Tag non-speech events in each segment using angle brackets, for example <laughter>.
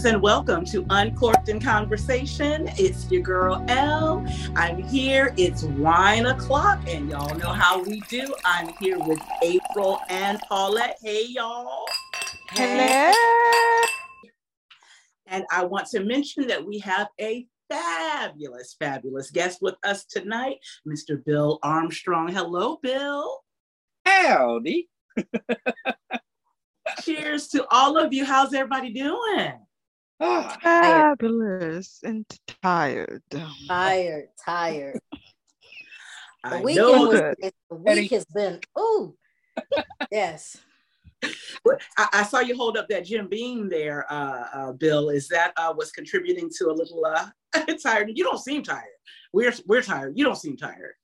Greetings and welcome to Uncorked in Conversation. It's your girl Elle. I'm here. It's wine o'clock, and y'all know how we do. I'm here with April and Paulette. Hey, y'all. Hello. And I want to mention that we have a fabulous, fabulous guest with us tonight, Mr. Bill Armstrong. Hello, Bill. Howdy. <laughs> Cheers to all of you. How's everybody doing? Ah, Fabulous and tired. Tired, tired. <laughs> The I weekend know. was, good. the week has been, ooh, <laughs> yes. I, I saw you hold up that Jim Beam there, uh, uh, Bill. Is that uh, what's contributing to a little uh, <laughs> tired? You don't seem tired. We're we're tired. You don't seem tired.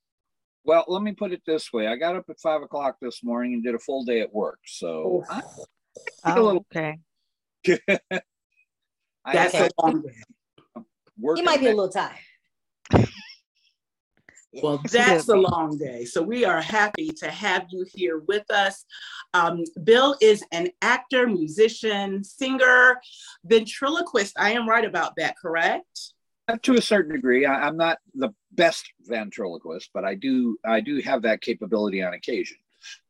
well, let me put it this way. I got up at five o'clock this morning and did a full day at work. So I, a Oh, little- okay. I That's Okay. a long day. work You might be a little tired. Well, <laughs> that's a long day. So we are happy to have you here with us. Um, Bill is an actor, musician, singer, ventriloquist. I am right about that, correct? to a certain degree. I, I'm not the best ventriloquist, but I do I do have that capability on occasion.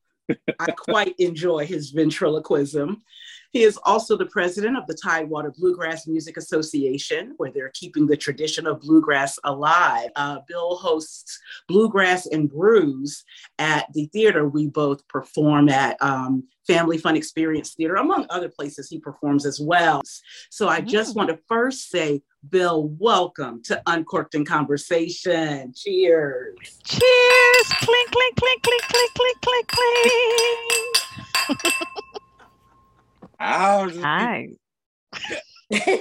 <laughs> I quite enjoy his ventriloquism. He is also the president of the Tidewater Bluegrass Music Association, where they're keeping the tradition of bluegrass alive. Uh, Bill hosts Bluegrass and Brews at the theater we both perform at, um, Family Fun Experience Theater, among other places he performs as well. So I just Mm. want to first say, Bill, welcome to Uncorked in Conversation. Cheers. Cheers. Clink, clink, clink, clink, clink, clink, clink, clink. <laughs> How's Hi. <laughs>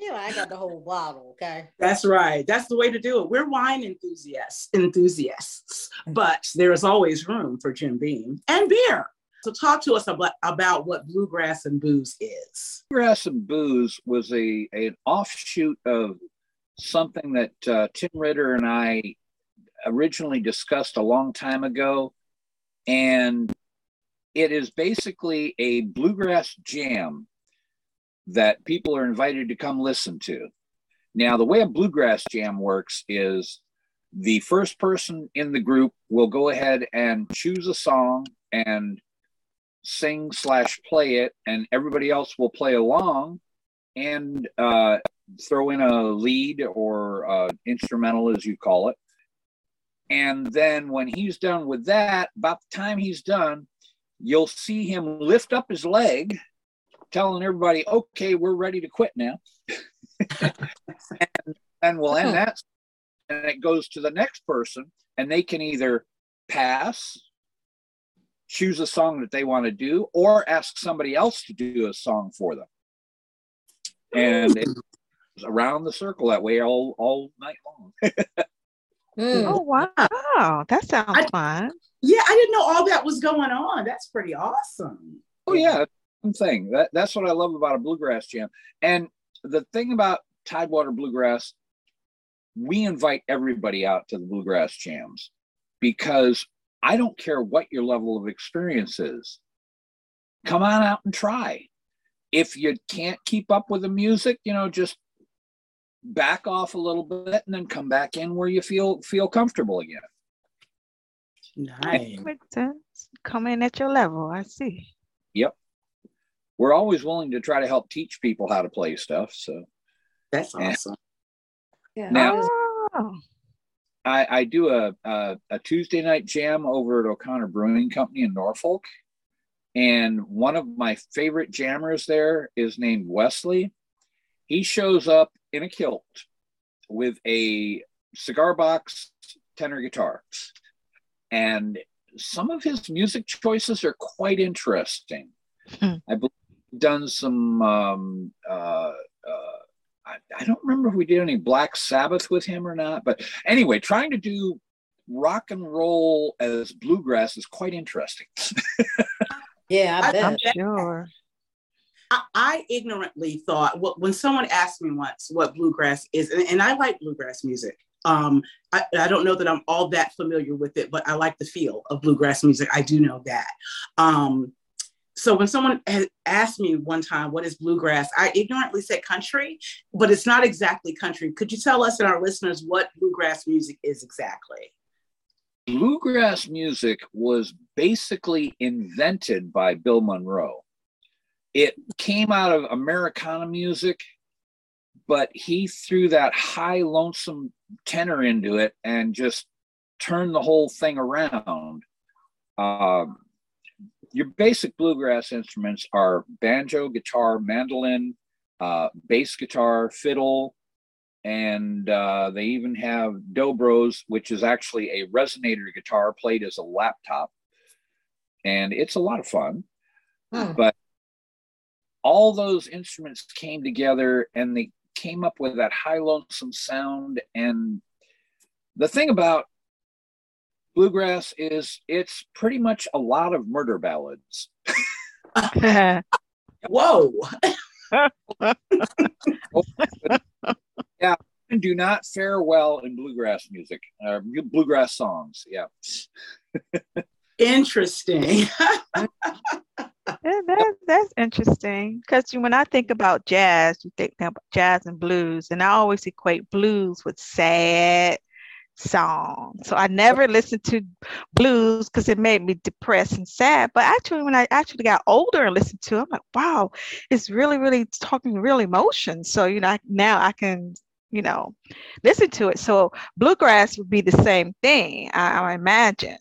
You know, I got the whole bottle, okay? That's right. That's the way to do it. We're wine enthusiasts, enthusiasts, but there is always room for Jim Beam and beer. So talk to us about, about what bluegrass and booze is. Bluegrass and Booze was a an offshoot of something that uh, Tim Ritter and I originally discussed a long time ago, and it is basically a bluegrass jam that people are invited to come listen to. Now, the way a bluegrass jam works is the first person in the group will go ahead and choose a song and sing slash play it, and everybody else will play along and uh, throw in a lead or uh, instrumental, as you call it. And then when he's done with that, about the time he's done, you'll see him lift up his leg, telling everybody, okay, we're ready to quit now. <laughs> and then we'll end oh. that. And it goes to the next person, and they can either pass, choose a song that they want to do, or ask somebody else to do a song for them. And it's around the circle that way all, all night long. <laughs> Mm. Oh, wow. That sounds I- fun. Yeah, I didn't know all that was going on. That's pretty awesome. Oh yeah, one thing. That that's what I love about a bluegrass jam. And the thing about Tidewater Bluegrass, we invite everybody out to the bluegrass jams because I don't care what your level of experience is. Come on out and try. If you can't keep up with the music, you know, just back off a little bit and then come back in where you feel feel comfortable again. Nice. Makes sense. Come in at your level. I see. Yep. We're always willing to try to help teach people how to play stuff. So That's Yeah. awesome. Yeah. Now- Oh, I, I do a, a a Tuesday night jam over at O'Connor Brewing Company in Norfolk, and one of my favorite jammers there is named Wesley. He shows up in a kilt with a cigar box, tenor guitar, and some of his music choices are quite interesting. Hmm. I believe done some. Um, uh, uh, I, I don't remember if we did any Black Sabbath with him or not, but anyway, trying to do rock and roll as bluegrass is quite interesting. <laughs> Yeah, I I- bet. I'm sure. I, ignorantly thought wh- when someone asked me once what bluegrass is, and, I like bluegrass music. Um, I, I don't know that I'm all that familiar with it, but I like the feel of bluegrass music. I do know that. Um, so when someone asked me one time what is bluegrass i ignorantly said country but it's not exactly country could you tell us and our listeners what bluegrass music is exactly bluegrass music was basically invented by bill monroe it came out of americana music but he threw that high lonesome tenor into it and just turned the whole thing around um, your basic bluegrass instruments are banjo, guitar, mandolin, uh, bass guitar, fiddle, and uh, they even have dobros, which is actually a resonator guitar played as a laptop, and it's a lot of fun. Hmm. But all those instruments came together, and they came up with that high lonesome sound. And the thing about bluegrass is it's pretty much a lot of murder ballads. <laughs> Whoa. <laughs> yeah, do not fare well in bluegrass music, uh, bluegrass songs. Yeah. <laughs> interesting. That, that's interesting because when I think about jazz, you think about jazz and blues, and I always equate blues with sad, song. So I never listened to blues because it made me depressed and sad. But actually, when I actually got older and listened to it, I'm like, wow, it's really, really talking real emotion. So, you know, I, now I can, you know, listen to it. So bluegrass would be the same thing, I, I imagine.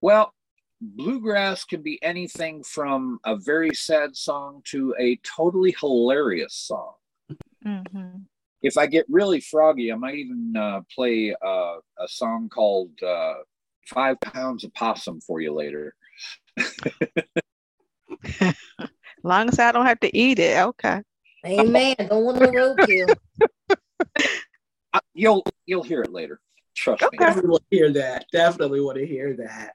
Well, bluegrass can be anything from a very sad song to a totally hilarious song. Mm-hmm if I get really froggy, I might even uh, play uh, a song called uh, Five Pounds of Possum for you later. as <laughs> long as I don't have to eat it, okay. Amen. Don't want to roadkill. <laughs> you'll you'll hear it later. Trust okay. me. Definitely want to hear that. Definitely want to hear that.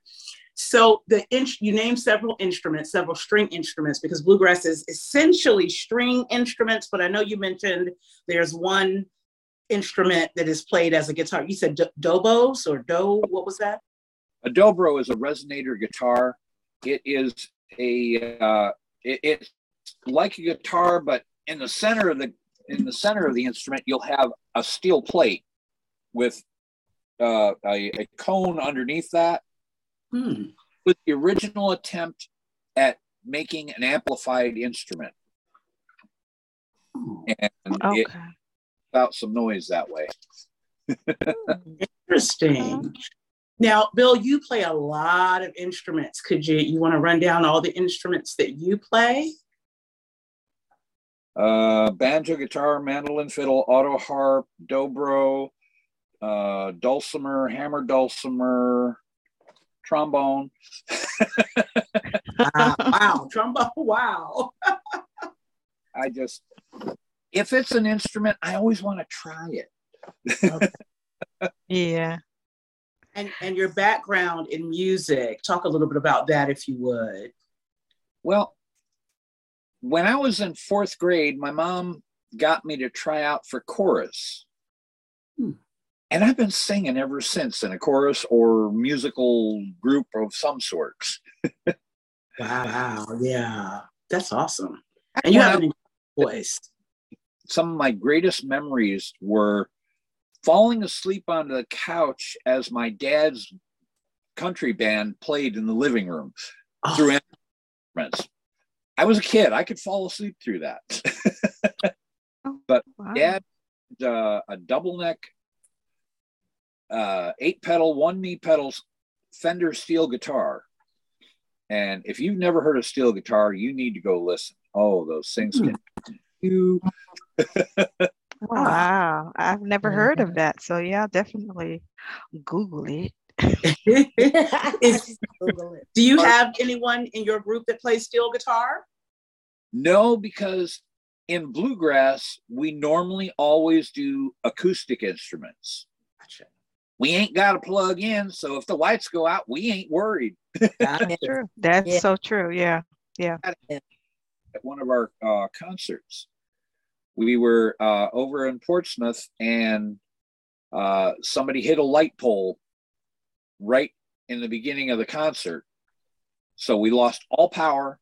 So the inch you name several instruments, several string instruments, because bluegrass is essentially string instruments. But I know you mentioned there's one instrument that is played as a guitar. You said do- dobos or do. What was that? A dobro is a resonator guitar. It is a uh, it, it's like a guitar, but in the center of the in the center of the instrument, you'll have a steel plate with uh, a, a cone underneath that Hmm. Was the original attempt at making an amplified instrument. And okay. it out some noise that way. Interesting. Now, Bill, you play a lot of instruments. Could you you want to run down all the instruments that you play? Uh, banjo, guitar, mandolin, fiddle, auto harp, dobro, uh, dulcimer, hammer dulcimer, trombone. uh, wow, trombone, wow. <laughs> I just, if it's an instrument, I always want to try it. <laughs> yeah. And, and your background in music, talk a little bit about that if you would. Well, when I was in fourth grade, my mom got me to try out for chorus. Hmm and I've been singing ever since in a chorus or musical group of some sorts. wow, yeah, that's awesome. And you have a voice. Some of my greatest memories were falling asleep on the couch as my dad's country band played in the living room oh. through instruments. I was a kid; I could fall asleep through that. <laughs> oh, but wow. dad, uh, a double neck uh, eight pedal, one knee pedals Fender steel guitar. And if you've never heard of steel guitar, you need to go listen. Oh, those things can you. <laughs> wow, I've never heard of that. So yeah, definitely Google it. <laughs> <laughs> Is, do you have anyone in your group that plays steel guitar? No, because in bluegrass, we normally always do acoustic instruments. Gotcha we ain't got to plug in. So if the lights go out, we ain't worried. <laughs> That's true. That's yeah. so true. Yeah. Yeah. At one of our uh, concerts, we were uh, over in Portsmouth and uh, somebody hit a light pole right in the beginning of the concert. So we lost all power,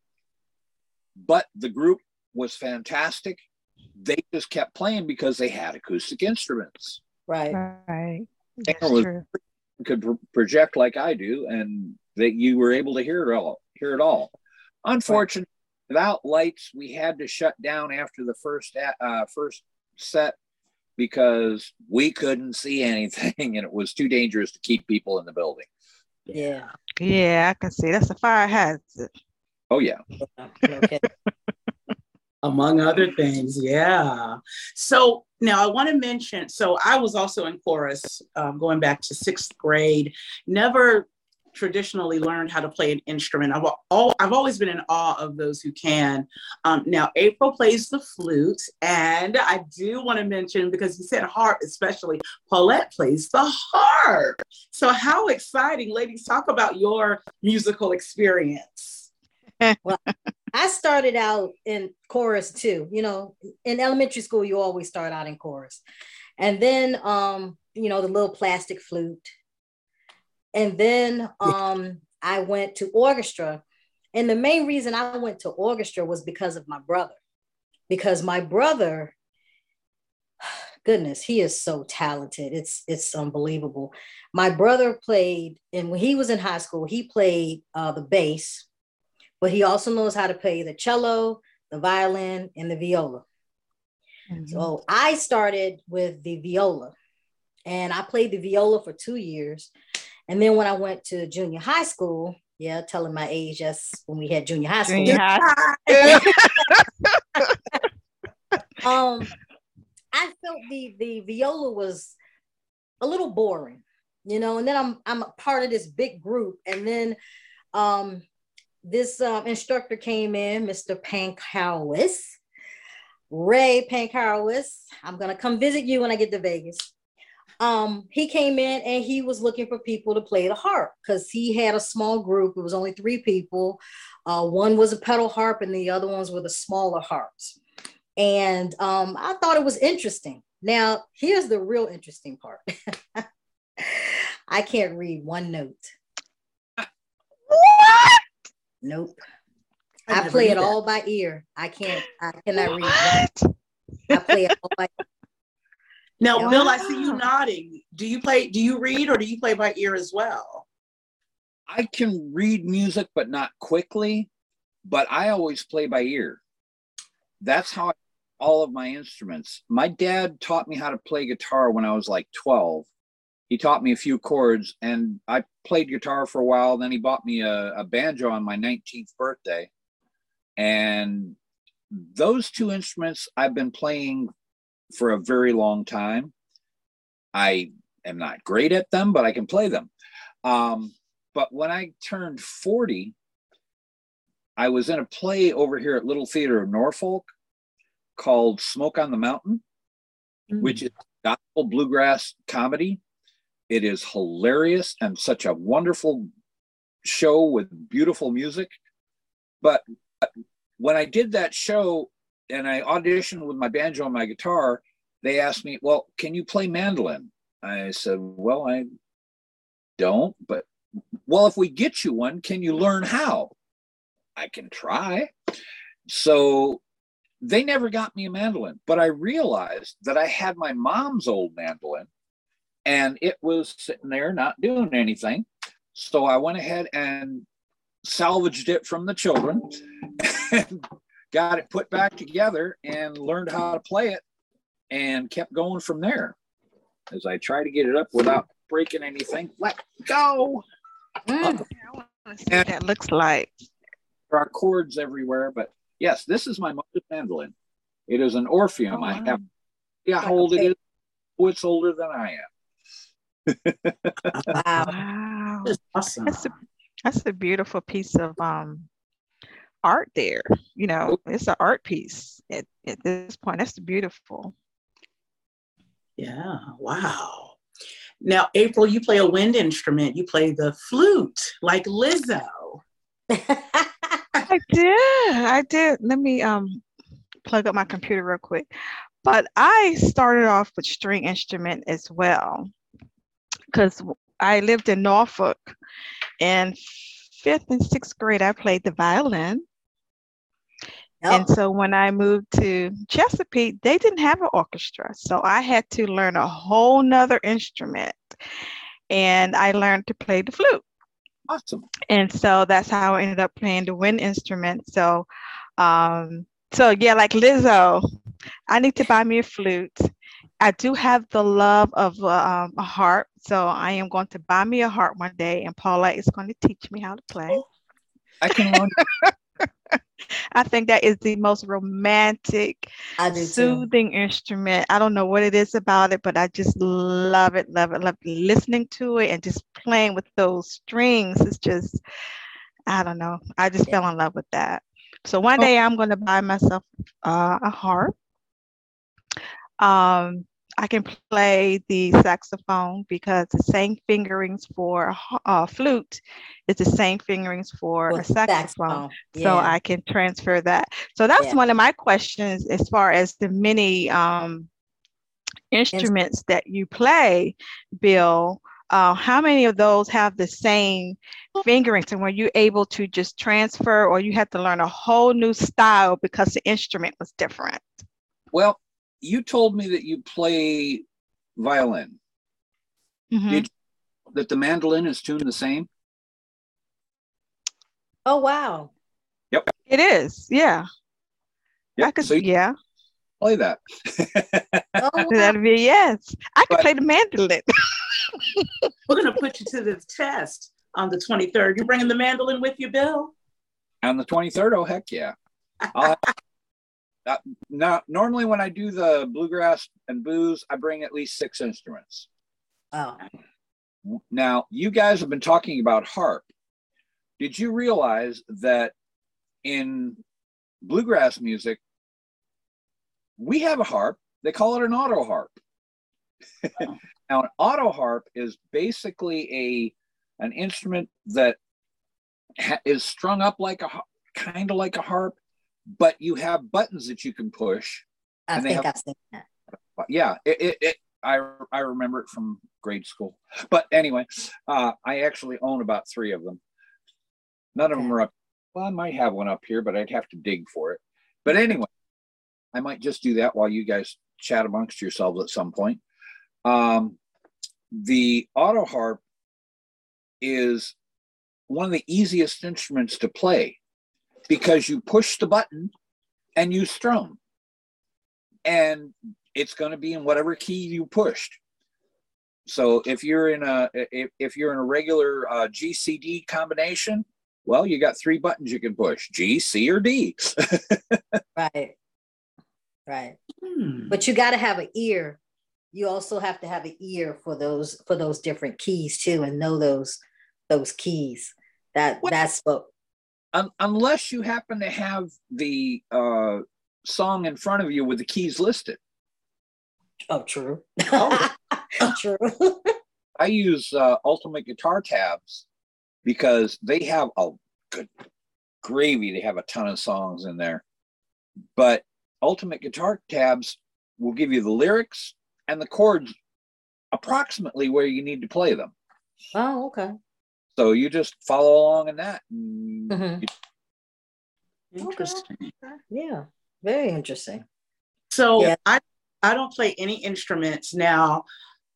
but the group was fantastic. They just kept playing because they had acoustic instruments. Right. Right. Singer was- true. Could pro- project like I do, and that you were able to hear it all. Hear it all. Unfortunately, without lights, we had to shut down after the first uh, first set because we couldn't see anything, <laughs> and it was too dangerous to keep people in the building. Yeah. Yeah, I can see. That's a fire hazard. Oh yeah, Okay. <laughs> among other things. Yeah. So now I want to mention. So I was also in chorus, um, going back to sixth grade. Never traditionally learned how to play an instrument. I've all I've always been in awe of those who can. Um, now April plays the flute, and I do want to mention because you said harp, especially Paulette plays the harp. So how exciting, ladies! Talk about your musical experience. <laughs> I started out in chorus too. You know, in elementary school, you always start out in chorus. And then, um, you know, the little plastic flute. And then um, I went to orchestra. And the main reason I went to orchestra was because of my brother. Because my brother, <sighs> goodness, he is so talented. It's it's unbelievable. My brother played, and when he was in high school, he played uh, the bass but he also knows how to play the cello, the violin, and the viola. Mhm. So I started with the viola and I played the viola for two years. And then when I went to junior high school, yeah, telling my age, yes, when we had junior high school. Junior high. <laughs> <laughs> um, I felt the the viola was a little boring, you know. And then I'm I'm a part of this big group, and then um, this um, instructor came in, Mr. Pankowis, Ray Pankowis. I'm gonna come visit you when I get to Vegas. Um, he came in and he was looking for people to play the harp because he had a small group. It was only three people. Uh, one was a pedal harp, and the other ones were the smaller harps and um, I thought it was interesting. Now, here's the real interesting part. <laughs> I can't read one note. What? Nope. I I, play it that. all by ear. I can't. I cannot read. What? I play it all by. <laughs> Now, Yeah. Bill, I see you nodding. Do you play? Do you read or do you play by ear as well? I can read music, but not quickly. But I always play by ear. That's how I all of my instruments. My dad taught me how to play guitar when I was like 12. He taught me a few chords and I played guitar for a while. Then he bought me a, a banjo on my 19th birthday. And those two instruments I've been playing for a very long time. I am not great at them, but I can play them. Um, but when I turned 40, I was in a play over here at Little Theater of Norfolk called Smoke on the Mountain, which is gospel bluegrass comedy. It is hilarious and such a wonderful show with beautiful music. But uh, when I did that show and I auditioned with my banjo and my guitar, they asked me, Well, can you play mandolin? I said, Well, I don't, but well, if we get you one, can you learn how? I can try. So they never got me a mandolin, but I realized that I had my mom's old mandolin and it was sitting there not doing anything. So I went ahead and salvaged it from the children <laughs> and got it put back together and learned how to play it and kept going from there as I try to get it up without breaking anything. Let go. Mm. What that looks like. There are cords everywhere, but yes, this is my mother's mandolin. It is an Orpheum. Oh, I have yeah, hold old it. Oh, it's older than I am. Wow. Wow. That's awesome. That's a that's a beautiful piece of um art there. You know, it's an art piece at, at this point. That's beautiful. Yeah. Wow. Now, April, you play a wind instrument. You play the flute, like Lizzo. I did. I did. Let me um plug up my computer real quick. But I started off with string instrument as well. Because I lived in Norfolk in fifth and sixth grade, I played the violin. And so when I moved to Chesapeake, they didn't have an orchestra. So I had to learn a whole nother instrument. And I learned to play the flute. Awesome. And so that's how I ended up playing the wind instrument. So um so yeah, like Lizzo, I need to buy me a flute. I do have the love of uh, um, a harp, so I am going to buy me a harp one day, and Paula is going to teach me how to play. I can. <laughs> I think that is the most romantic, soothing too. instrument. I don't know what it is about it, but I just love it, love it, love listening to it and just playing with those strings. It's just, I don't know. I just yeah. fell in love with that. So one oh. day I'm going to buy myself uh, a harp. Um, I can play the saxophone because the same fingerings for a uh, flute is the same fingerings for a saxophone. saxophone. Yeah. So I can transfer that. So that's yeah. one of my questions as far as the many um, instruments that you play, Bill. Uh, how many of those have the same fingerings and were you able to just transfer or you had to learn a whole new style because the instrument was different? Well, you told me that you play violin. Mm-hmm. Did that the mandolin is tuned the same? Oh wow. Yep. It is. Yeah. Yep. I could so yeah. Play that. oh, <laughs> wow. That'd be yes. I could but, play the mandolin. <laughs> We're gonna put you to the test on the 23rd. You're bringing the mandolin with you, Bill? On the 23rd? Oh heck yeah. I'll have, now, normally when I do the bluegrass and blues, I bring at least six instruments. Oh. Now, you guys have been talking about harp. Did you realize that in bluegrass music, we have a harp? They call it an auto harp. Oh. <laughs> now, an auto harp is basically a an instrument that ha- is strung up like a kind of like a harp, but you have buttons that you can push. I think have, I've seen that. Yeah, it, it, it, I I remember it from grade school. But anyway, uh, I actually own about three of them. None of them are up. Well, I might have one up here, but I'd have to dig for it. But anyway, I might just do that while you guys chat amongst yourselves at some point. Um, the auto harp is one of the easiest instruments to play because you push the button and you strum. And it's going to be in whatever key you pushed. So if you're in a if, if you're in a regular uh, GCD combination, well, you got three buttons you can push: G, C, or D. <laughs> right, right. Hmm. But you got to have an ear. You also have to have an ear for those for those different keys too, and know those those keys. That what? that's what un- unless you happen to have the uh, song in front of you with the keys listed. Oh, true. Oh. <laughs> true. I use uh, Ultimate Guitar Tabs because they have a good gravy. They have a ton of songs in there. But Ultimate Guitar Tabs will give you the lyrics and the chords approximately where you need to play them. Oh, okay. So you just follow along in that. Mm-hmm. Interesting. Okay. Yeah, very interesting. So yeah. I I don't play any instruments now.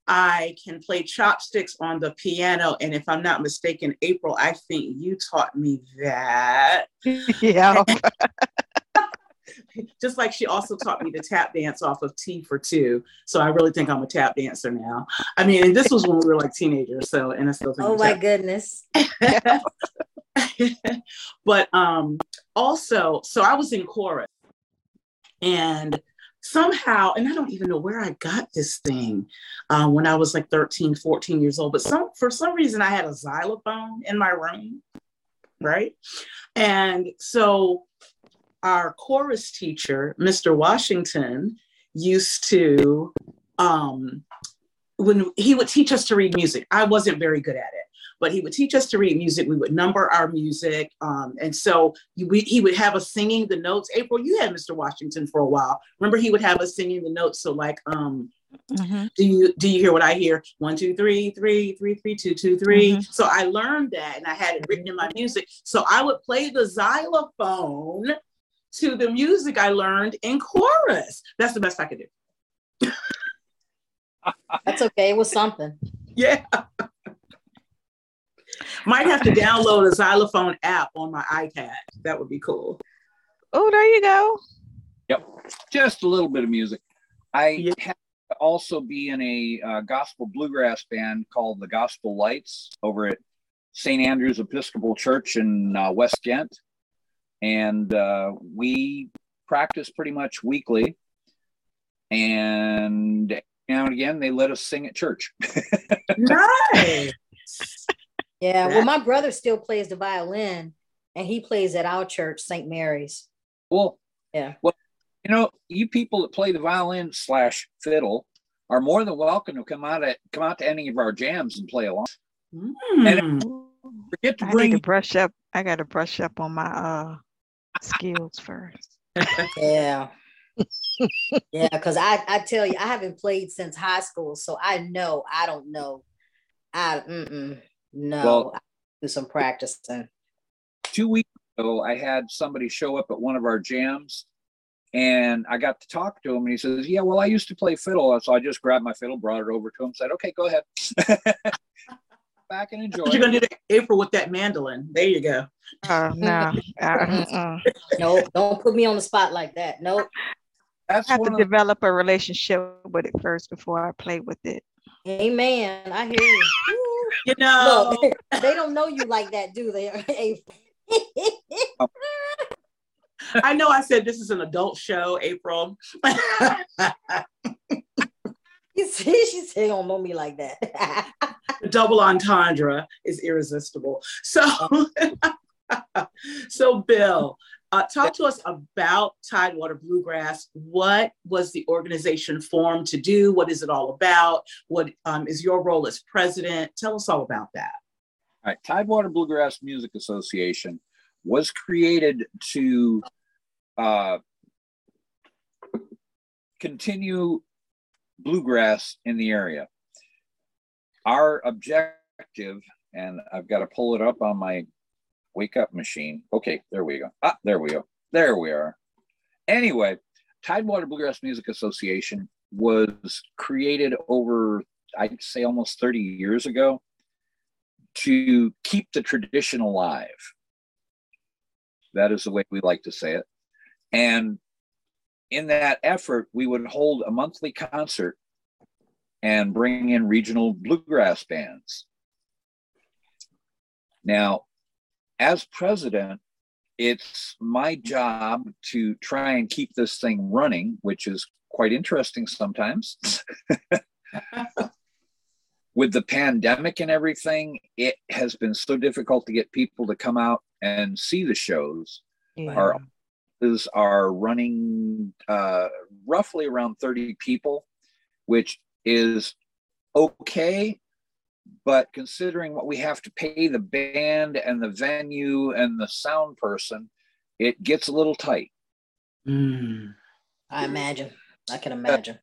I can play chopsticks on the piano, and if I'm not mistaken, April, I think you taught me that. <laughs> Yeah. <laughs> <laughs> just like she also taught me to tap dance off of Tea for two. So I really think I'm a tap dancer now. I mean, this was when we were like teenagers. So, and I still think. Oh my goodness. <laughs> but um, also, so I was in chorus and somehow, and I don't even know where I got this thing uh, when I was like 13, 14 years old, but some for some reason I had a xylophone in my room, right? And so our chorus teacher, Mr. Washington, used to, um, when he would teach us to read music, I wasn't very good at it, but he would teach us to read music. We would number our music. Um, and so we, he would have us singing the notes. April, you had Mr. Washington for a while. Remember, he would have us singing the notes. So, like, um, Mm-hmm. Do you do you hear what I hear? One, two, three, three, three, three, two, two, three. Mm-hmm. So I learned that and I had it written in my music. So I would play the xylophone to the music I learned in chorus. That's the best I could do. That's okay. It was something. Yeah. Might have to download a xylophone app on my iPad. That would be cool. Oh, there you go. Yep. Just a little bit of music. I yeah. have to also be in a uh, gospel bluegrass band called the Gospel Lights over at St. Andrew's Episcopal Church in uh, West Ghent. And uh, we practice pretty much weekly. And now and again, they let us sing at church. <laughs> nice. Yeah. Well, my brother still plays the violin and he plays at our church, St. Mary's. Well, yeah. Well, you know, you people that play the violin slash fiddle are more than welcome to come out at come out to any of our jams and play along. Mm. And forget to bring I to brush up. I got to brush up on my uh skills first. yeah. yeah, because I, I tell you, I haven't played since high school, so I know I don't know. I mm-mm, no, well, I do some practicing. Two weeks ago, I had somebody show up at one of our jams, and I got to talk to him, and he says, "Yeah, well, I used to play fiddle, so I just grabbed my fiddle, brought it over to him, said, okay, go ahead." <laughs> Back and enjoy. You're gonna do that April with that mandolin. There you go. Uh, no, <laughs> uh, no, don't put me on the spot like that. Nope. That's I have to develop a relationship with it first before I play with it. Amen. I hear you. you know, Look, <laughs> they don't know you like that, do they? <laughs> April? I know I said this is an adult show, April. You <laughs> see, she said, don't know me like that. <laughs> the double entendre is irresistible. So, <laughs> so Bill, uh, talk to us about Tidewater Bluegrass. What was the organization formed to do? What is it all about? What um, is your role as president? Tell us all about that. All right. Tidewater Bluegrass Music Association was created to uh, continue bluegrass in the area. Our objective, and I've got to pull it up on my wake up machine. Okay, there we go. Ah, there we go. There we are. Anyway, Tidewater Bluegrass Music Association was created over, I'd say, almost 30 years ago to keep the tradition alive. That is the way we like to say it. And in that effort, we would hold a monthly concert and bring in regional bluegrass bands. Now, as president, it's my job to try and keep this thing running, which is quite interesting sometimes. <laughs> With the pandemic and everything, it has been so difficult to get people to come out and see the shows. Yeah. Our offices are running uh, roughly around 30 people, which is okay but considering what we have to pay the band and the venue and the sound person, it gets a little tight. Mm. I imagine. I can imagine. Uh,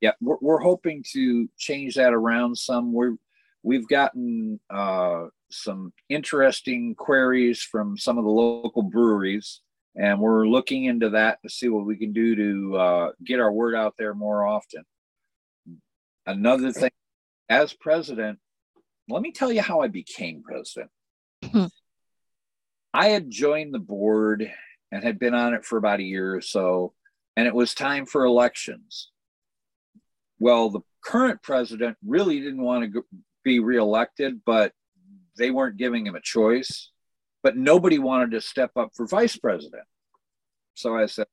yeah, we're, we're hoping to change that around some. We're we've gotten uh, some interesting queries from some of the local breweries, and we're looking into that to see what we can do to uh, get our word out there more often. Another thing, as president, let me tell you how I became president. Hmm. I had joined the board and had been on it for about a year or so, and it was time for elections. Well, the current president really didn't want to be reelected, but they weren't giving him a choice. But nobody wanted to step up for vice president. So I said,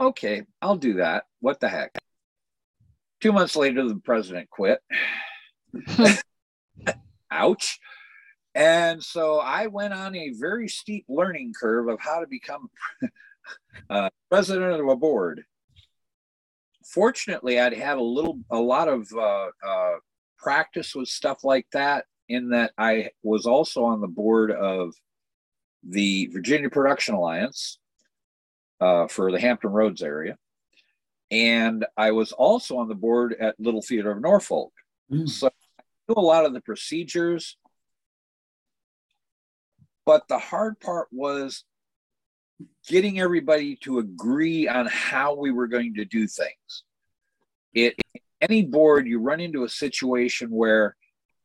okay, I'll do that. What the heck? Two months later, the president quit. <laughs> ouch. And so I went on a very steep learning curve of how to become <laughs> uh, president of a board. Fortunately, I'd had a little, a lot of uh, uh, practice with stuff like that. In that, I was also on the board of the Virginia Production Alliance uh, for the Hampton Roads area, and I was also on the board at Little Theater of Norfolk. Mm. So I knew a lot of the procedures. But the hard part was getting everybody to agree on how we were going to do things. It any board you run into a situation where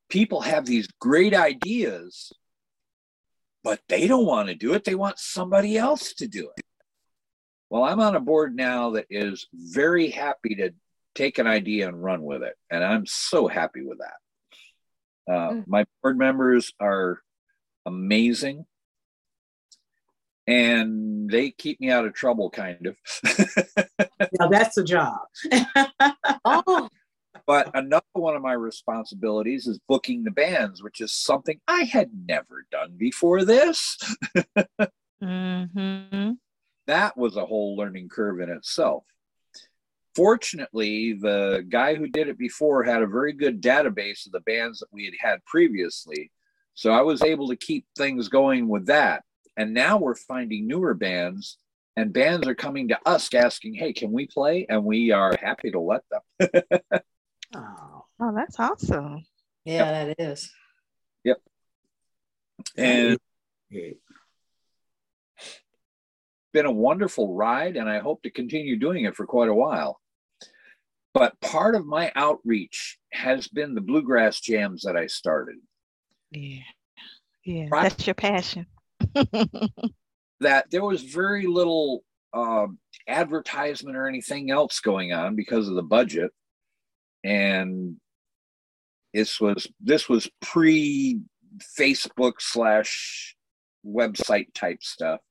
people have these great ideas but they don't want to do it they want somebody else to do it. Well i'm on a board now that is very happy to take an idea and run with it and i'm so happy with that. Uh, mm. my board members are amazing. And they keep me out of trouble kind of. <laughs> Now that's a job. <laughs> Oh but another one of my responsibilities is booking the bands which is something i had never done before this mm-hmm. that was a whole learning curve in itself fortunately the guy who did it before had a very good database of the bands that we had had previously so i was able to keep things going with that and now we're finding newer bands, and bands are coming to us asking, "Hey, can we play?" And we are happy to let them. <laughs> oh. oh, that's awesome. Yeah, yep. that is. Yep. And it's been a wonderful ride, and I hope to continue doing it for quite a while. But part of my outreach has been the bluegrass jams that I started. Yeah. Yeah. That's your passion. <laughs> that there was very little um, advertisement or anything else going on because of the budget, and this was this was pre Facebook slash website type stuff.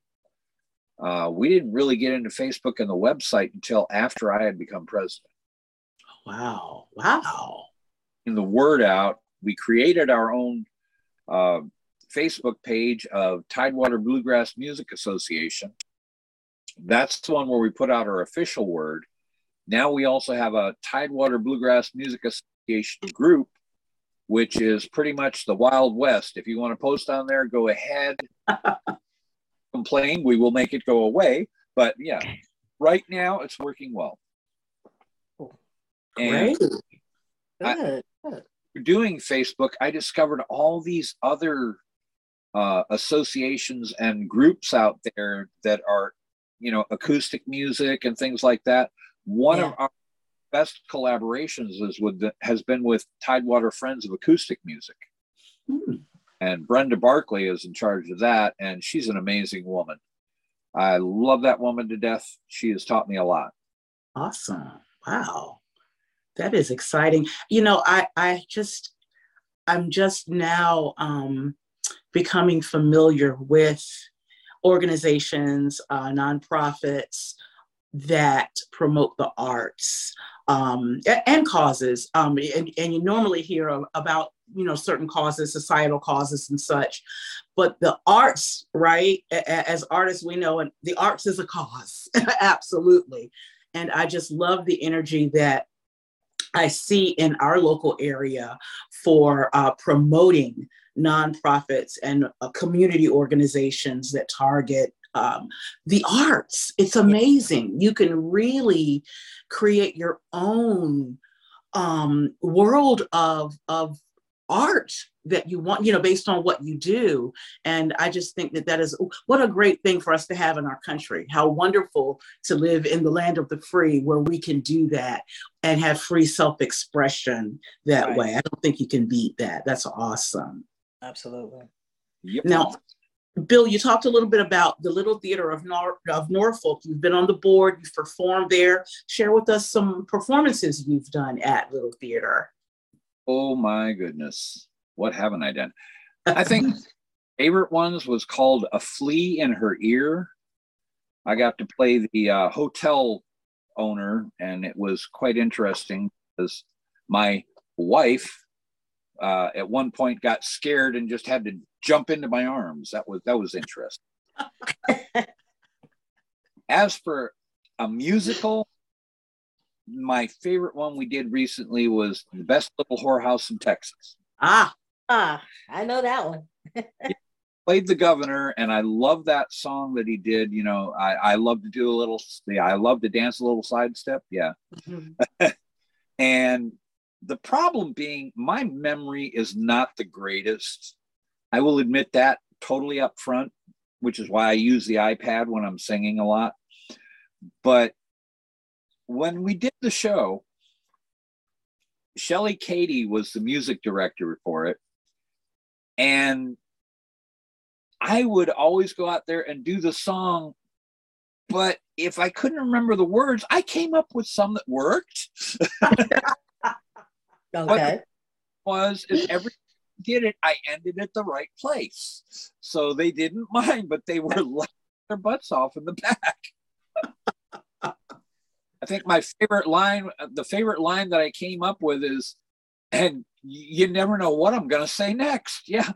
Uh, we didn't really get into Facebook and the website until after I had become president. Wow! Wow! In the word out, we created our own uh, Facebook page of Tidewater Bluegrass Music Association. That's the one where we put out our official word. Now we also have a Tidewater Bluegrass Music Association group, which is pretty much the Wild West. If you want to post on there, go ahead. <laughs> Complain, we will make it go away. But yeah, right now it's working well. And Great. I, doing Facebook, I discovered all these other uh, associations and groups out there that are, you know, acoustic music and things like that. One yeah. of our best collaborations is with the, has been with Tidewater Friends of Acoustic Music. Hmm. And Brenda Barkley is in charge of that, and she's an amazing woman. I love that woman to death. She has taught me a lot. Awesome. Wow. That is exciting. You know, I I just I'm just now um becoming familiar with organizations, uh, nonprofits that promote the arts um, and causes. Um, and, and you normally hear about you know certain causes, societal causes and such, but the arts, right? As artists, we know, and the arts is a cause, <laughs> absolutely. And I just love the energy that I see in our local area for uh, promoting nonprofits and uh, community organizations that target um, the arts. It's amazing. You can really create your own um, world of, of art that you want, you know, based on what you do. And I just think that that is what a great thing for us to have in our country. How wonderful to live in the land of the free where we can do that and have free self expression that right. way. I don't think you can beat that. That's awesome. Absolutely. Yep. Now, Bill, you talked a little bit about the Little Theater of, Nor- of Norfolk. You've been on the board, you've performed there. Share with us some performances you've done at Little Theater. Oh my goodness. What haven't I done? I think <laughs> favorite ones was called A Flea in Her Ear. I got to play the uh, hotel owner, and it was quite interesting because my wife uh, at one point got scared and just had to jump into my arms. That was that was interesting. <laughs> As for a musical, my favorite one we did recently was the best little whorehouse in Texas. Ah, ah, I know that one. <laughs> played the governor, and I love that song that he did. You know, I, I love to do a little, yeah, I love to dance a little sidestep. Yeah. Mm-hmm. <laughs> and the problem being, my memory is not the greatest. I will admit that totally up front, which is why I use the iPad when I'm singing a lot. But when we did the show, Shelly Katie was the music director for it. And I would always go out there and do the song. But if I couldn't remember the words, I came up with some that worked. <laughs> okay. was is every did it, I ended at the right place. So they didn't mind, but they were laughing their butts off in the back. <laughs> I think my favorite line, uh, the favorite line that I came up with is, and you never know what I'm going to say next. <laughs> Yeah.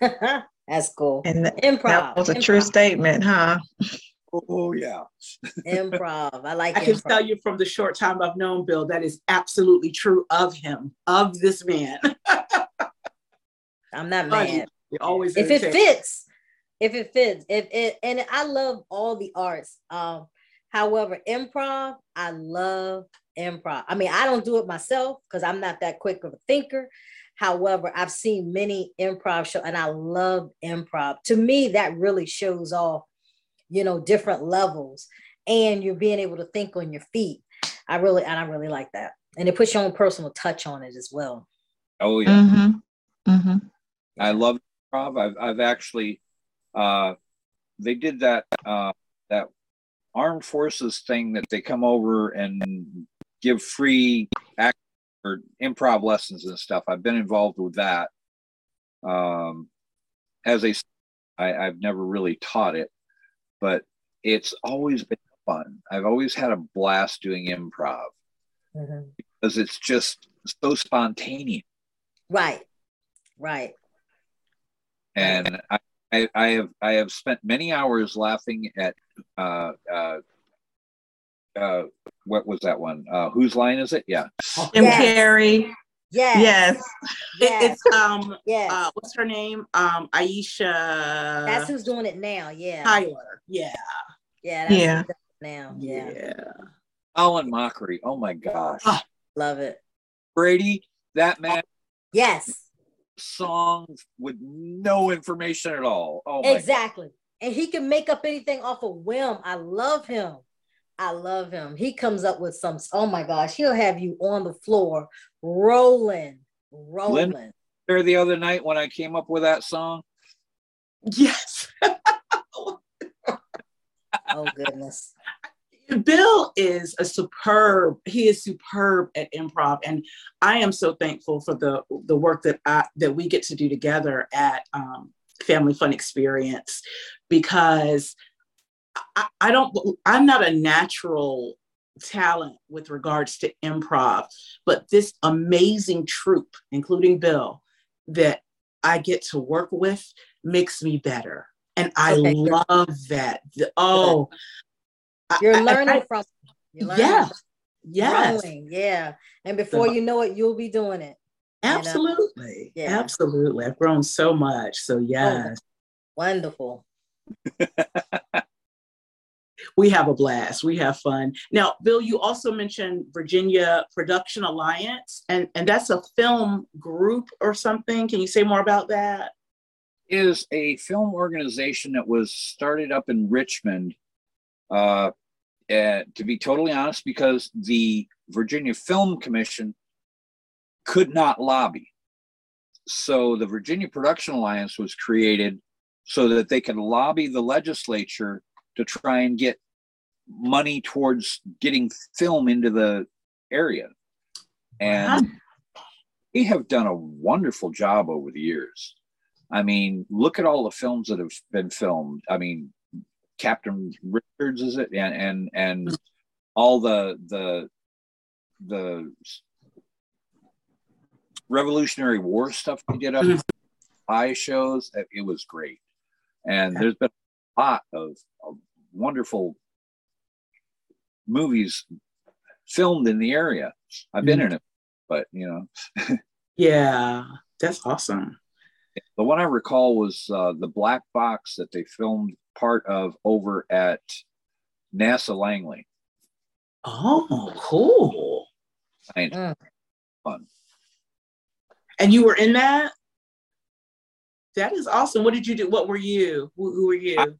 <laughs> That's cool. And the, improv. That was a improv. true statement, huh? Oh yeah. improv. I like I improv. can tell you from the short time I've known Bill, that is absolutely true of him, of this man. I'm not mad. always if it fits, if it fits, if it and I love all the arts. Um, however, improv, I love improv. I mean, I don't do it myself because I'm not that quick of a thinker. However, I've seen many improv shows and I love improv. To me, that really shows off, you know, different levels and you're being able to think on your feet. I really, and I really like that. And it puts your own personal touch on it as well. Oh, yeah. Mm-hmm. Mm-hmm. I love improv. I've, I've actually, uh, they did that, uh, that armed forces thing that they come over and give free act or improv lessons and stuff. I've been involved with that. Um, as a, I, I've never really taught it, but it's always been fun. I've always had a blast doing improv mm-hmm. because it's just so spontaneous. Right, right. And I, I, I have I have spent many hours laughing at uh, uh, uh, what was that one? Uh, whose line is it? Yeah. Jim yes. Carrey. Yes. Yes. yes. It, it's um <laughs> yes. Uh, what's her name? Um Aisha. That's who's doing it now. Yeah. Tyler. Yeah. Yeah. yeah. now. Yeah. Yeah. Alan Mochrie. Oh my gosh. Oh, love it. Brady, that man. Yes. Songs with no information at all. Oh exactly. God. And he can make up anything off a of whim. I love him. I love him. He comes up with some, oh my gosh, he'll have you on the floor rolling, rolling. Lynn, there the other night when I came up with that song. Yes. <laughs> oh goodness. Bill is a superb, he is superb at improv. And I am so thankful for the the work that I that we get to do together at um, Family Fun Experience because I, I don't, I'm not a natural talent with regards to improv, but this amazing troupe, including Bill, that I get to work with makes me better. And I okay, love that. Oh, you're learning I, I, from. You're learning yeah. From yes. Growing, yeah. And before you know it, you'll be doing it. Absolutely. You know? yeah. Absolutely. I've grown so much. So, oh, yes. Wonderful. We have a blast. We have fun. Now, Bill, you also mentioned Virginia Production Alliance, and, and that's a film group or something. Can you say more about that? Is a film organization that was started up in Richmond. Uh, to be totally honest, because the Virginia Film Commission could not lobby. So the Virginia Production Alliance was created so that they could lobby the legislature to try and get money towards getting film into the area. And we have done a wonderful job over the years. I mean, look at all the films that have been filmed. I mean, Captain Richards is it, and and and all the the the Revolutionary War stuff we did up mm-hmm. high shows. It was great, and there's been a lot of, of wonderful movies filmed in the area. I've been mm-hmm. in it, but you know. <laughs> yeah, that's awesome. The one I recall was uh, the black box that they filmed part of over at NASA Langley. Oh, cool. And Mm. fun. And you were in that? That is awesome. What did you do? What were you? Who, who were you?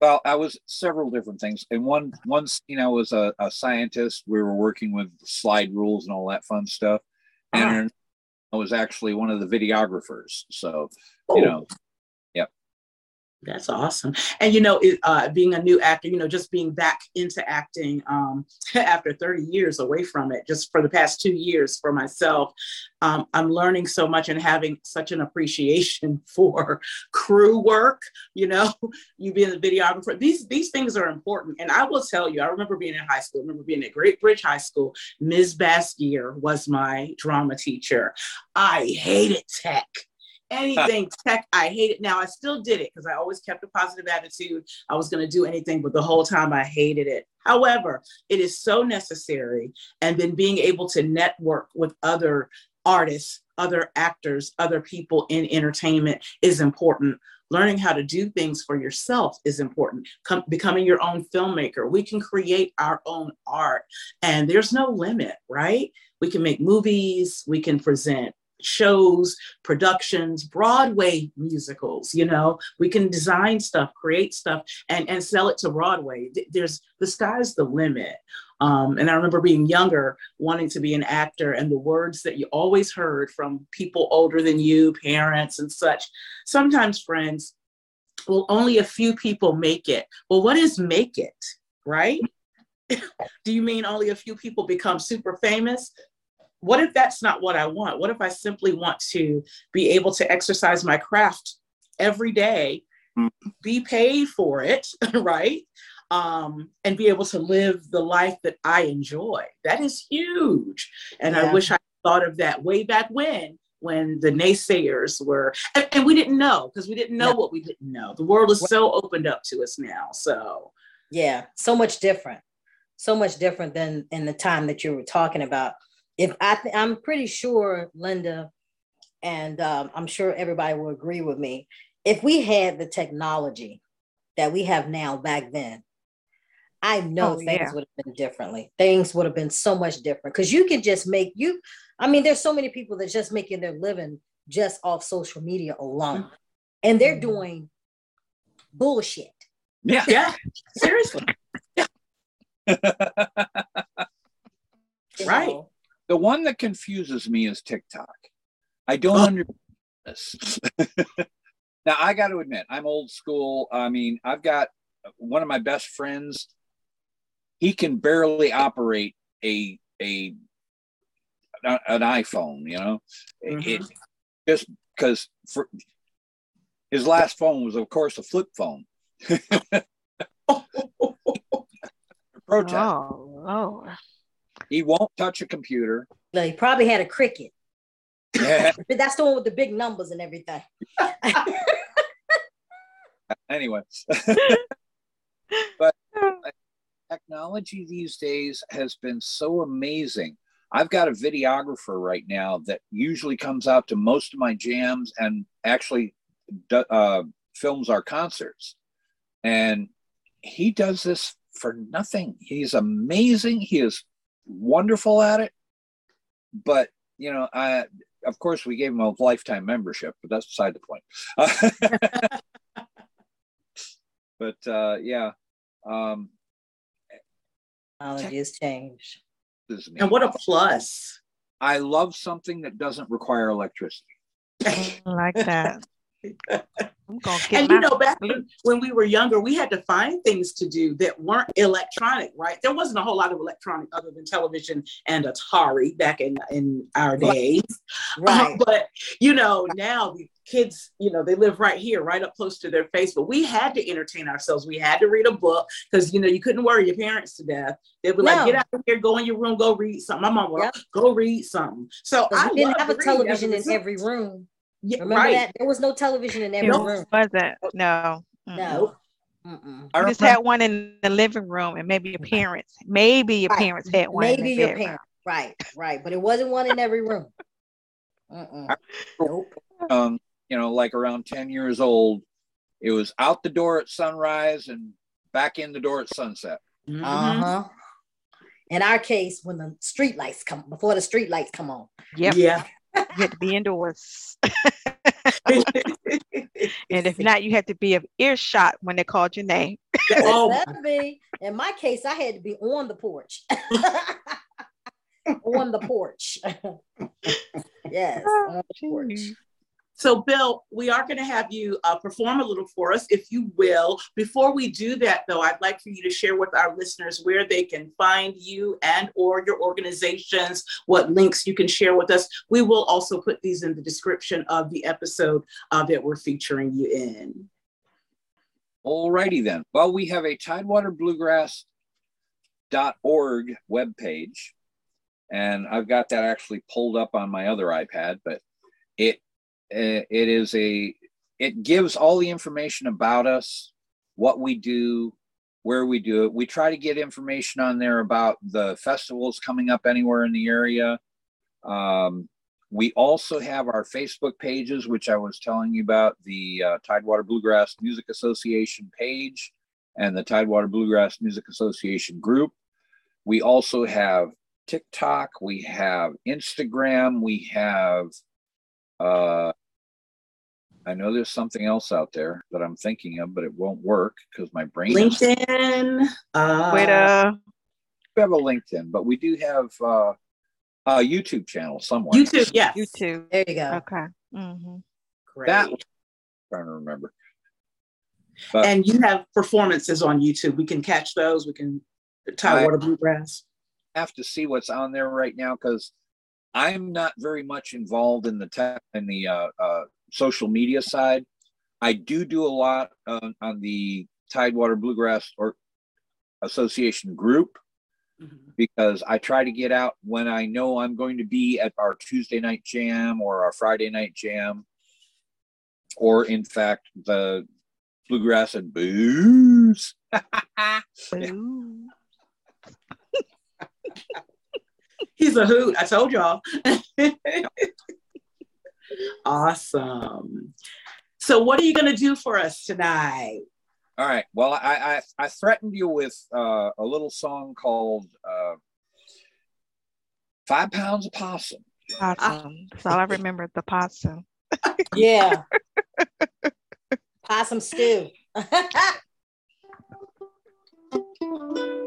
Well, I was several different things. And one one scene I was a, a scientist. We were working with slide rules and all that fun stuff. Uh-huh. And I was actually one of the videographers. So, you Oh. know, That's awesome. And you know, it, uh, being a new actor, you know, just being back into acting um, <laughs> after 30 years away from it, just for the past two years for myself, um, I'm learning so much and having such an appreciation <laughs> for crew work. You know, <laughs> you being a videographer, these these things are important. And I will tell you, I remember being in high school. I remember being at Great Bridge High School. Ms. Baskier was my drama teacher. I hated tech anything tech i hated now i still did it because i always kept a positive attitude. I was going to do anything but the whole time i hated it. However it is so necessary and then being able to network with other artists other actors other people in entertainment is important. Learning how to do things for yourself is important. Com- becoming your own filmmaker. We can create our own art and there's no limit right? We can make movies we can present shows, productions, Broadway musicals, you know, we can design stuff, create stuff and, and sell it to Broadway. There's the sky's the limit. Um, and I remember being younger, wanting to be an actor, and the words that you always heard from people older than you, parents and such, sometimes friends, well, only a few people make it. Well, what is make it, right? <laughs> Do you mean only a few people become super famous? What if that's not what I want? What if I simply want to be able to exercise my craft every day, Mm. be paid for it, <laughs> right? Um, and be able to live the life that I enjoy. That is huge. And I wish I thought of that way back when, when the naysayers were, and, and we didn't know because we didn't know Yeah. what we didn't know. The world is so opened up to us now. So, Yeah, so much different. So much different than in the time that you were talking about. If I th- I'm pretty sure Linda and um, I'm sure everybody will agree with me. If we had the technology that we have now back then, I know Oh, things yeah. would have been differently. Things would have been so much different because you can just make you. I mean, there's so many people that's just making their living just off social media alone, and they're Mhm. doing bullshit. yeah. yeah, <laughs> seriously. <laughs> Right. know? The one that confuses me is TikTok. I don't Oh. understand this. <laughs> now I got to admit, I'm old school. I mean, I've got one of my best friends. He can barely operate a a an iPhone. You know, It- mm-hmm. it, just because for his last phone was, of course, a flip phone. <laughs> <laughs> Protest. Oh, oh. He won't touch a computer. No, he probably had a cricket. Yeah. <laughs> But that's the one with the big numbers and everything. <laughs> anyway, <laughs> but technology these days has been so amazing. I've got a videographer right now that usually comes out to most of my jams and actually uh, films our concerts. And he does this for nothing. He's amazing. He is wonderful at it. But, you know, I, of course, we gave him a lifetime membership, but that's beside the point. <laughs> but uh, yeah, um, Technology has changed. this is me. And what a plus. I love something that doesn't require electricity. I like that. I'm gonna get and you know, back when, we were younger, we had to find things to do that weren't electronic, right? There wasn't a whole lot of electronic other than television and Atari back in in our days. <laughs> Right. but you know, now the kids, you know, they live right here, right up close to their face. But we had to entertain ourselves. We had to read a book because you know you couldn't worry your parents to death. They'd be like, "Get out of here, go in your room, go read something." My mom would Yep. go read something. So I didn't have a television in every room. Yeah, Remember right. that? There was no television in every It room. wasn't. No. Mm. No. Mm-mm. I You just had one in the living room, and maybe your parents, maybe your Right. parents had one. Maybe their your bedroom. parents. Right, right. But it wasn't one in every room. Nope. um, you know, like around 10 years old, it was out the door at sunrise and back in the door at sunset. Mhm. Uh-huh. In our case, when the street lights come before the street lights come on. Yep. Yeah. You had to be indoors. And if not, you had to be of earshot when they called your name. oh, Better be. In my case, I had to be on the porch. <laughs> on the porch. <laughs> yes, on the oh, porch. So, Bill, we are going to have you uh, perform a little for us, if you will. Before we do that, though, I'd like for you to share with our listeners where they can find you and or your organizations, what links you can share with us. We will also put these in the description of the episode uh, that we're featuring you in. Alrighty then. Well, we have a tidewaterbluegrass.org webpage, and I've got that actually pulled up on my other iPad, but it it is a it gives all the information about us, what we do, where we do it. We try to get information on there about the festivals coming up anywhere in the area. Um, we also have our Facebook pages, which I was telling you about the uh, Tidewater Bluegrass Music Association page and the Tidewater Bluegrass Music Association group. We also have TikTok, we have Instagram, we have, uh, I know there's something else out there that I'm thinking of, but it won't work because my brain is LinkedIn. Uh, Twitter. we have a LinkedIn, but we do have uh, a YouTube channel somewhere. YouTube, yeah. YouTube. There you go. Okay. Mm-hmm. Great. That I'm trying to remember. But and you have performances on YouTube. We can catch those. We can Tidewater Bluegrass. have to see what's on there right now because I'm not very much involved in the tech in the uh, uh, social media side. I do do a lot on, on the Tidewater Bluegrass or Association group Mhm. because I try to get out when I know I'm going to be at our Tuesday night jam or our Friday night jam, or in fact the bluegrass and booze. <laughs> <laughs> He's a hoot. I told y'all. <laughs> awesome. So, what are you going to do for us tonight? All right. Well, I I, I threatened you with uh, a little song called uh, Five Pounds of Possum. Possum. That's all I remember. The possum. Yeah. <laughs> Possum stew. <laughs>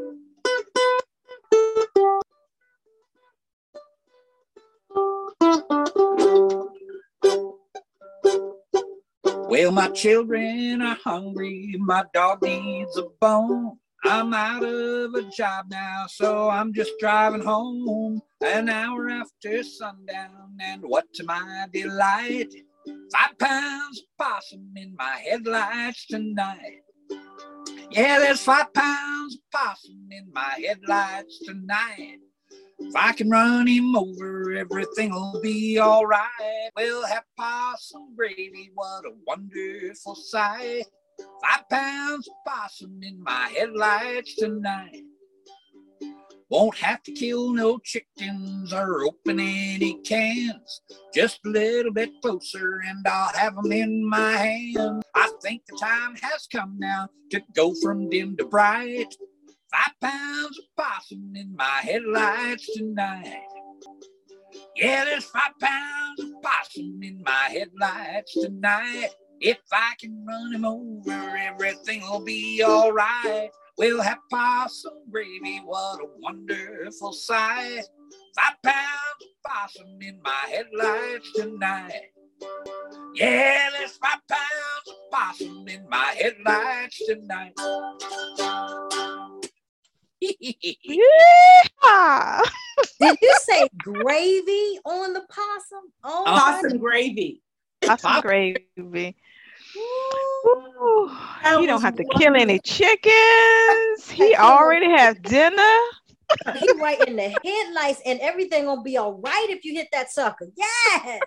Well, my children are hungry. My dog needs a bone. I'm out of a job now, so I'm just driving home an hour after sundown. And what to my delight, five pounds of possum in my headlights tonight. Yeah, there's five pounds of possum in my headlights tonight. If I can run him over, everything'll be all right. We'll have possum gravy, what a wonderful sight. Five pounds of possum in my headlights tonight. Won't have to kill no chickens or open any cans. Just a little bit closer and I'll have 'em in my hand. I think the time has come now to go from dim to bright. Five pounds of possum in my headlights tonight. Yeah, there's five pounds of possum in my headlights tonight. If I can run him over, everything'll be all right. We'll have possum gravy, what a wonderful sight. Five pounds of possum in my headlights tonight. Yeah, there's five pounds of possum in my headlights tonight. Yeah. Did you say gravy on the possum? Oh, my Possum gravy. Possum gravy. Ooh, That he don't have to kill any chickens. He already has dinner. He right in the headlights, and everything gonna be all right if you hit that sucker. Yes,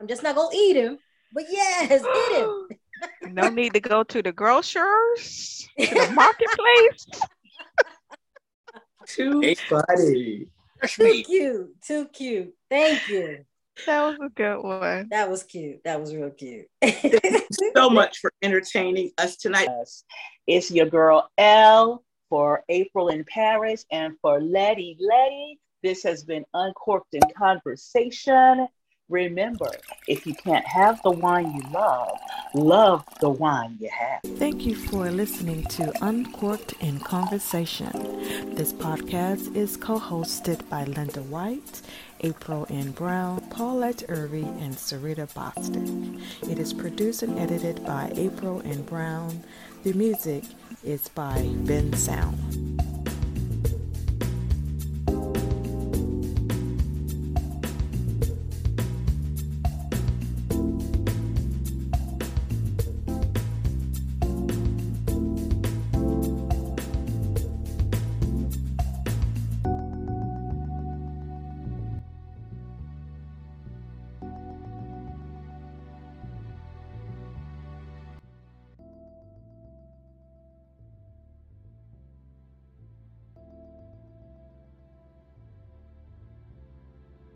I'm just not gonna eat him, but yes, hit him. <gasps> No need to go to the grocers, to the marketplace. <laughs> Too Hey. funny. Too cute, too cute. Thank you. That was a good one. That was cute. That was real cute. Thank you so <laughs> much for entertaining us tonight. It's your girl L for April in Paris and for Letty Letty. This has been Uncorked in Conversation. Remember, if you can't have the wine you love, love the wine you have. Thank you for listening to Uncorked in Conversation. This podcast is co hosted by Linda White, April N. Brown, Paulette Irvy, and Sarita Boston. It is produced and edited by April N. Brown. The music is by Bensound.